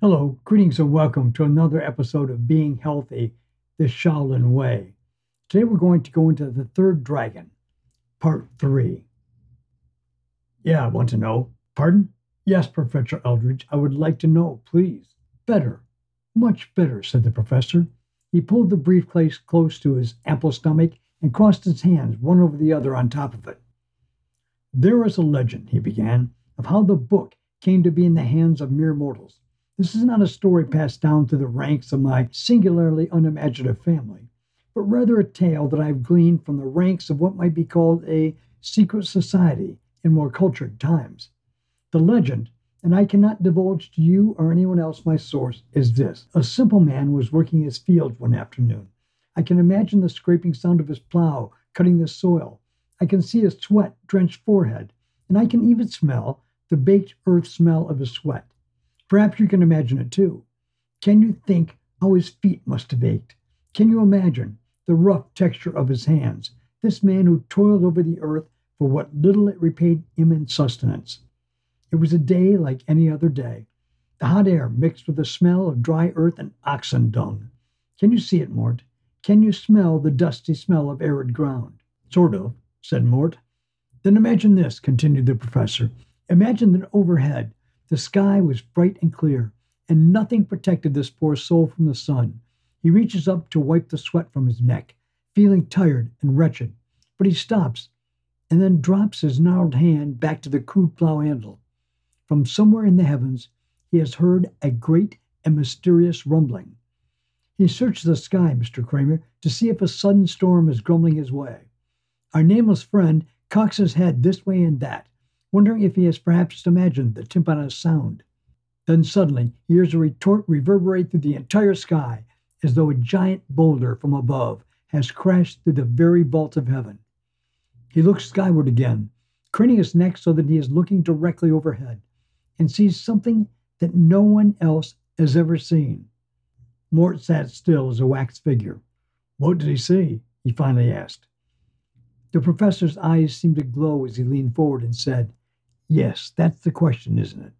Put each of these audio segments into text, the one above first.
Hello, greetings and welcome to another episode of Being Healthy the Shaolin Way. Today we're going to go into the third dragon, part three. Yeah, I want to know. Pardon? Yes, Professor Eldridge, I would like to know, please. Better. Much better, said the professor. He pulled the briefcase close to his ample stomach and crossed his hands one over the other on top of it. There is a legend, he began, of how the book came to be in the hands of mere mortals. This is not a story passed down through the ranks of my singularly unimaginative family, but rather a tale that I have gleaned from the ranks of what might be called a secret society in more cultured times. The legend, and I cannot divulge to you or anyone else my source, is this. A simple man was working his fields one afternoon. I can imagine the scraping sound of his plow cutting the soil. I can see his sweat drenched forehead, and I can even smell the baked earth smell of his sweat. Perhaps you can imagine it too. Can you think how his feet must have ached? Can you imagine the rough texture of his hands? This man who toiled over the earth for what little it repaid him in sustenance. It was a day like any other day. The hot air mixed with the smell of dry earth and oxen dung. Can you see it, Mort? Can you smell the dusty smell of arid ground? Sort of, said Mort. Then imagine this, continued the professor. Imagine that overhead the sky was bright and clear, and nothing protected this poor soul from the sun. He reaches up to wipe the sweat from his neck, feeling tired and wretched, but he stops and then drops his gnarled hand back to the crude plow handle. From somewhere in the heavens, he has heard a great and mysterious rumbling. He searches the sky, Mr. Kramer, to see if a sudden storm is grumbling his way. Our nameless friend cocks his head this way and that, wondering if he has perhaps imagined the tympanous sound. Then suddenly he hears a retort reverberate through the entire sky, as though a giant boulder from above has crashed through the very vault of heaven. He looks skyward again, craning his neck so that he is looking directly overhead, and sees something that no one else has ever seen. Mort sat still as a wax figure. What did he see? he finally asked. The professor's eyes seemed to glow as he leaned forward and said, Yes, that's the question, isn't it?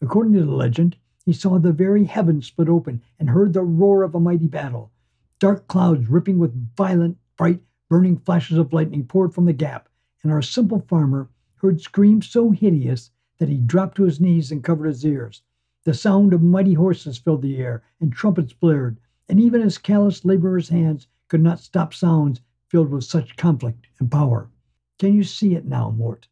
According to the legend, he saw the very heavens split open and heard the roar of a mighty battle. Dark clouds ripping with violent, bright, burning flashes of lightning poured from the gap, and our simple farmer heard screams so hideous that he dropped to his knees and covered his ears. The sound of mighty horses filled the air, and trumpets blared, and even his callous laborer's hands could not stop sounds filled with such conflict and power. Can you see it now, Mort?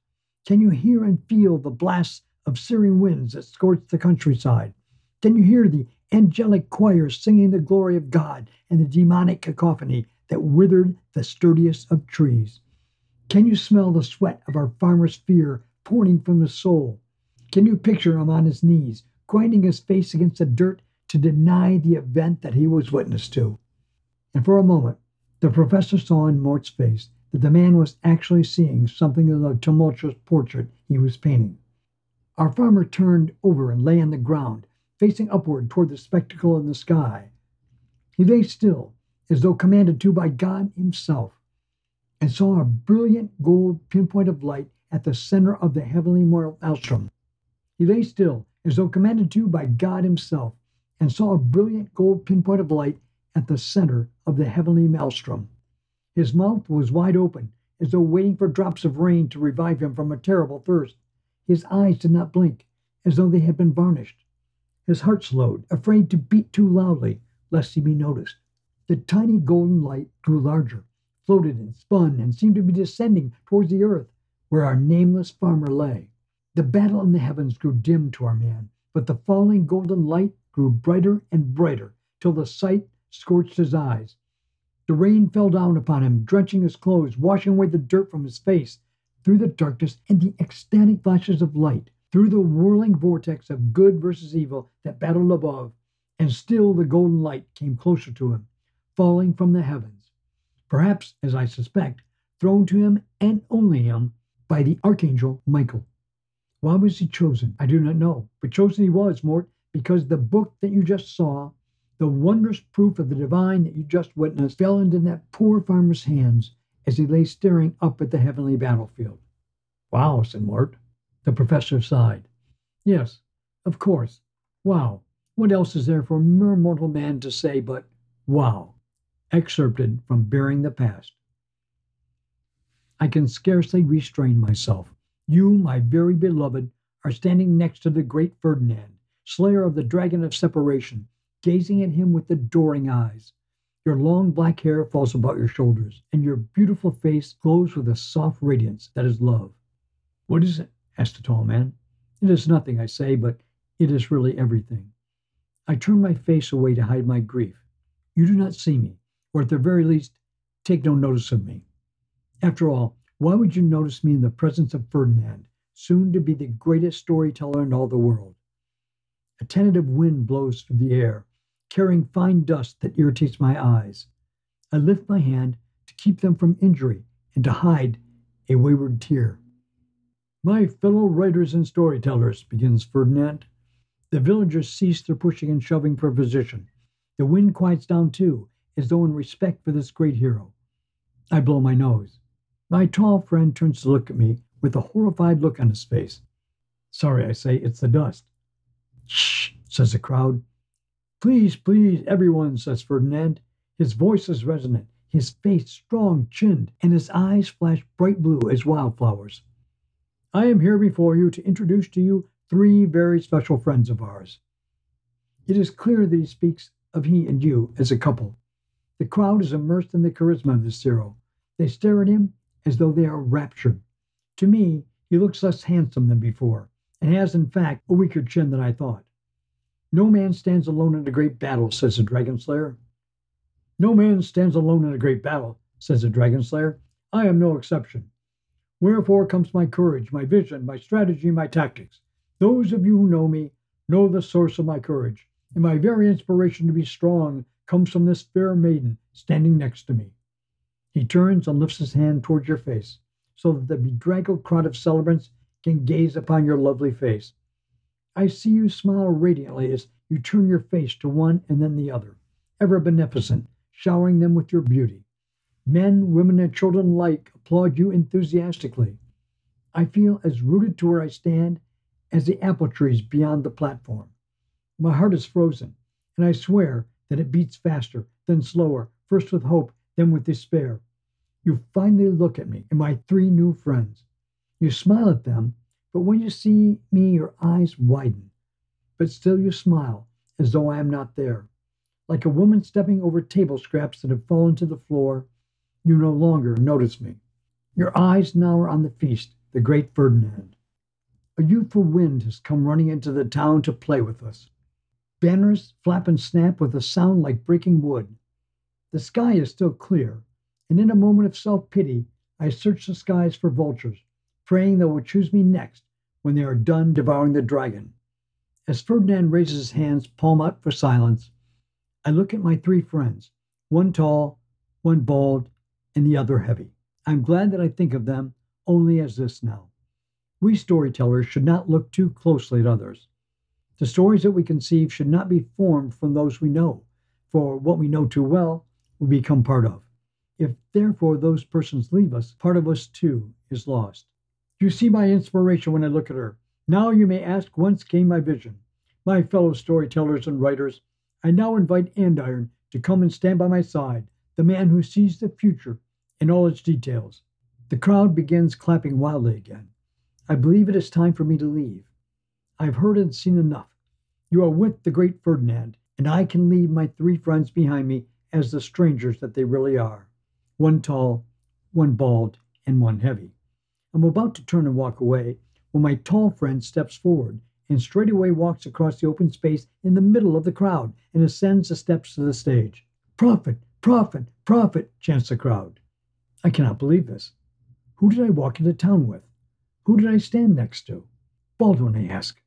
Can you hear and feel the blasts of searing winds that scorch the countryside? Can you hear the angelic choirs singing the glory of God and the demonic cacophony that withered the sturdiest of trees? Can you smell the sweat of our farmer's fear pouring from his soul? Can you picture him on his knees, grinding his face against the dirt to deny the event that he was witness to? And for a moment, the professor saw in Mort's face that the man was actually seeing something of the tumultuous portrait he was painting. Our farmer turned over and lay on the ground, facing upward toward the spectacle in the sky. He lay still, as though commanded to by God Himself, and saw a brilliant gold pinpoint of light at the center of the heavenly maelstrom. He lay still, as though commanded to by God Himself, and saw a brilliant gold pinpoint of light at the center of the heavenly maelstrom. His mouth was wide open, as though waiting for drops of rain to revive him from a terrible thirst. His eyes did not blink, as though they had been varnished. His heart slowed, afraid to beat too loudly, lest he be noticed. The tiny golden light grew larger, floated and spun, and seemed to be descending towards the earth, where our nameless farmer lay. The battle in the heavens grew dim to our man, but the falling golden light grew brighter and brighter, till the sight scorched his eyes. The rain fell down upon him, drenching his clothes, washing away the dirt from his face. Through the darkness and the ecstatic flashes of light, through the whirling vortex of good versus evil that battled above, and still the golden light came closer to him, falling from the heavens. Perhaps, as I suspect, thrown to him and only him by the archangel Michael. Why was he chosen? I do not know, but chosen he was, Mort, because the book that you just saw the wondrous proof of the divine that you just witnessed fell into that poor farmer's hands as he lay staring up at the heavenly battlefield. Wow, said Mort. The professor sighed. Yes, of course. Wow. What else is there for mere mortal man to say but, wow? Excerpted from Bearing the Past. I can scarcely restrain myself. You, my very beloved, are standing next to the great Ferdinand, slayer of the dragon of separation, gazing at him with adoring eyes. Your long black hair falls about your shoulders, and your beautiful face glows with a soft radiance that is love. What is it? asked the tall man. It is nothing, I say, but it is really everything. I turn my face away to hide my grief. You do not see me, or at the very least, take no notice of me. After all, why would you notice me in the presence of Ferdinand, soon to be the greatest storyteller in all the world? A tentative wind blows through the air, carrying fine dust that irritates my eyes. I lift my hand to keep them from injury and to hide a wayward tear. My fellow writers and storytellers, begins Ferdinand. The villagers cease their pushing and shoving for position. The wind quiets down too, as though in respect for this great hero. I blow my nose. My tall friend turns to look at me with a horrified look on his face. Sorry, I say, it's the dust. Shh, says the crowd. Please, please, everyone, says Ferdinand. His voice is resonant, his face strong chinned, and his eyes flash bright blue as wildflowers. I am here before you to introduce to you three very special friends of ours. It is clear that he speaks of he and you as a couple. The crowd is immersed in the charisma of this hero. They stare at him as though they are raptured. To me, he looks less handsome than before, and has, in fact, a weaker chin than I thought. No man stands alone in a great battle, says the dragon slayer. No man stands alone in a great battle, says the dragon slayer. I am no exception. Wherefore comes my courage, my vision, my strategy, my tactics. Those of you who know me know the source of my courage, and my very inspiration to be strong comes from this fair maiden standing next to me. He turns and lifts his hand towards your face, so that the bedraggled crowd of celebrants can gaze upon your lovely face. I see you smile radiantly as you turn your face to one and then the other, ever beneficent, showering them with your beauty. Men, women, and children alike applaud you enthusiastically. I feel as rooted to where I stand as the apple trees beyond the platform. My heart is frozen, and I swear that it beats faster, then slower, first with hope, then with despair. You finally look at me and my three new friends. You smile at them, but when you see me, your eyes widen. But still you smile, as though I am not there. Like a woman stepping over table scraps that have fallen to the floor, you no longer notice me. Your eyes now are on the feast, the great Ferdinand. A youthful wind has come running into the town to play with us. Banners flap and snap with a sound like breaking wood. The sky is still clear, and in a moment of self pity, I search the skies for vultures, praying they will choose me next when they are done devouring the dragon. As Ferdinand raises his hands, palm out for silence, I look at my three friends, one tall, one bald, and the other heavy. I'm glad that I think of them only as this now. We storytellers should not look too closely at others. The stories that we conceive should not be formed from those we know, for what we know too well we become part of. If therefore those persons leave us, part of us too is lost. You see my inspiration when I look at her. Now you may ask whence came my vision. My fellow storytellers and writers, I now invite Andiron to come and stand by my side, the man who sees the future in all its details. The crowd begins clapping wildly again. I believe it is time for me to leave. I have heard and seen enough. You are with the great Ferdinand, and I can leave my three friends behind me as the strangers that they really are one tall, one bald, and one heavy. I'm about to turn and walk away when my tall friend steps forward and straightway walks across the open space in the middle of the crowd and ascends the steps to the stage. Prophet, prophet, prophet, chants the crowd. I cannot believe this. Who did I walk into town with? Who did I stand next to? Baldwin, I ask.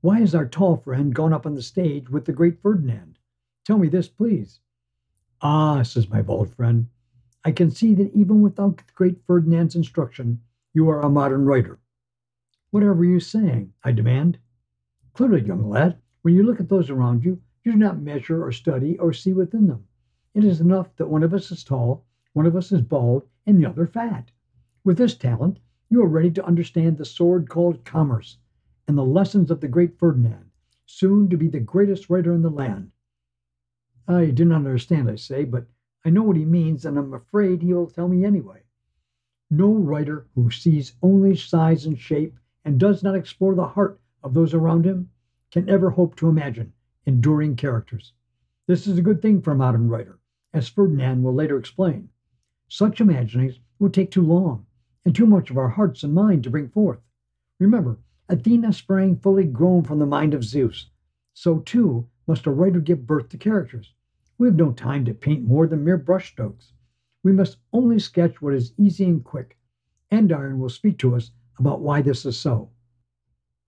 Why has our tall friend gone up on the stage with the great Ferdinand? Tell me this, please. Ah, says my bald friend, I can see that even without the great Ferdinand's instruction, you are a modern writer. Whatever you are saying? I demand. Clearly, young lad, when you look at those around you, you do not measure or study or see within them. It is enough that one of us is tall, one of us is bald, and the other fat. With this talent, you are ready to understand the sword called commerce and the lessons of the great Ferdinand. soon to be the greatest writer in the land. I do not understand, I say, but I know what he means, and I'm afraid he will tell me anyway. No writer who sees only size and shape and does not explore the heart of those around him can ever hope to imagine enduring characters. This is a good thing for a modern writer, as Ferdinand will later explain. Such imaginings would take too long and too much of our hearts and mind to bring forth. Remember, Athena sprang fully grown from the mind of Zeus. So, too, must a writer give birth to characters. We have no time to paint more than mere brushstrokes. We must only sketch what is easy and quick. Andiron will speak to us about why this is so.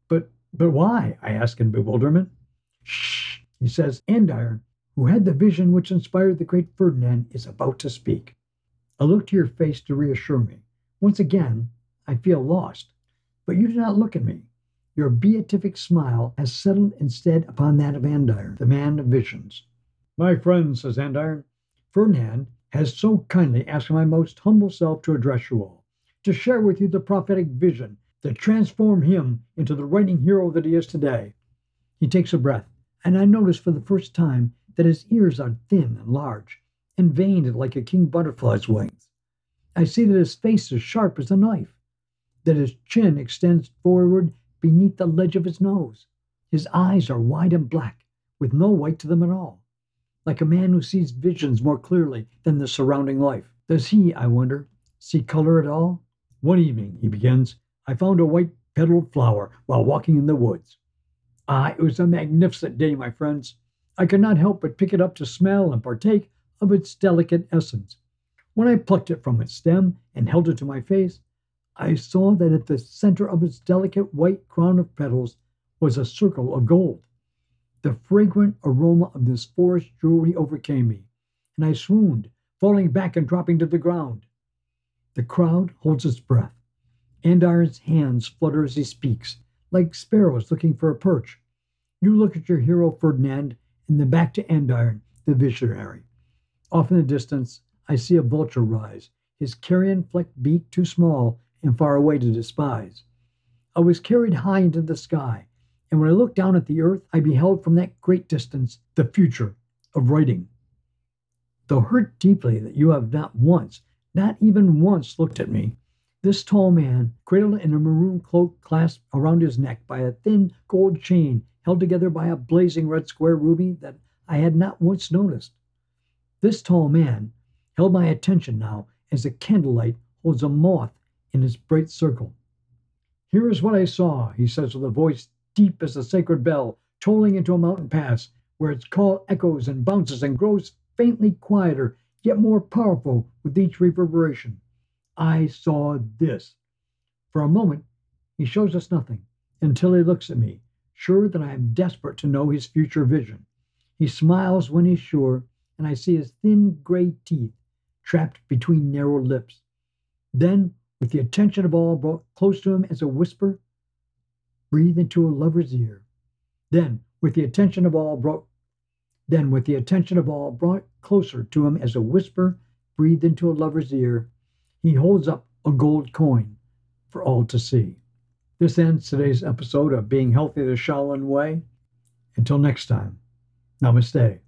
But but why? I ask in bewilderment. Shh, he says, Andiron, who had the vision which inspired the great Ferdinand, is about to speak. I look to your face to reassure me. Once again, I feel lost. But you do not look at me. Your beatific smile has settled instead upon that of Andiron, the man of visions. My friend, says Andiron, Ferdinand has so kindly asked my most humble self to address you all, to share with you the prophetic vision that transformed him into the writing hero that he is today. He takes a breath, and I notice for the first time that his ears are thin and large, and veined like a king butterfly's wings. I see that his face is sharp as a knife, that his chin extends forward beneath the ledge of his nose. His eyes are wide and black, with no white to them at all like a man who sees visions more clearly than the surrounding life. Does he, I wonder, see color at all? One evening, he begins, I found a white petaled flower while walking in the woods. Ah, it was a magnificent day, my friends. I could not help but pick it up to smell and partake of its delicate essence. When I plucked it from its stem and held it to my face, I saw that at the center of its delicate white crown of petals was a circle of gold. The fragrant aroma of this forest jewelry overcame me, and I swooned, falling back and dropping to the ground. The crowd holds its breath. Andiron's hands flutter as he speaks, like sparrows looking for a perch. You look at your hero Ferdinand, and then back to Andiron, the visionary. Off in the distance, I see a vulture rise, his carrion flecked beak too small and far away to despise. I was carried high into the sky, and when I looked down at the earth, I beheld from that great distance the future of writing. Though hurt deeply that you have not once, not even once, looked at me, this tall man, cradled in a maroon cloak clasped around his neck by a thin gold chain held together by a blazing red square ruby that I had not once noticed. This tall man held my attention now as a candlelight holds a moth in its bright circle. Here is what I saw, he says with a voice deep as a sacred bell, tolling into a mountain pass, where its call echoes and bounces and grows faintly quieter, yet more powerful with each reverberation. I saw this. For a moment, he shows us nothing until he looks at me, sure that I am desperate to know his future vision. He smiles when he's sure, and I see his thin gray teeth trapped between narrow lips. Then, with the attention of all brought close to him as a whisper, breathe into a lover's ear. Then, with the attention of all brought then with the attention of all brought closer to him as a whisper breathed into a lover's ear, he holds up a gold coin for all to see. This ends today's episode of Being Healthy the Shaolin Way. Until next time, namaste.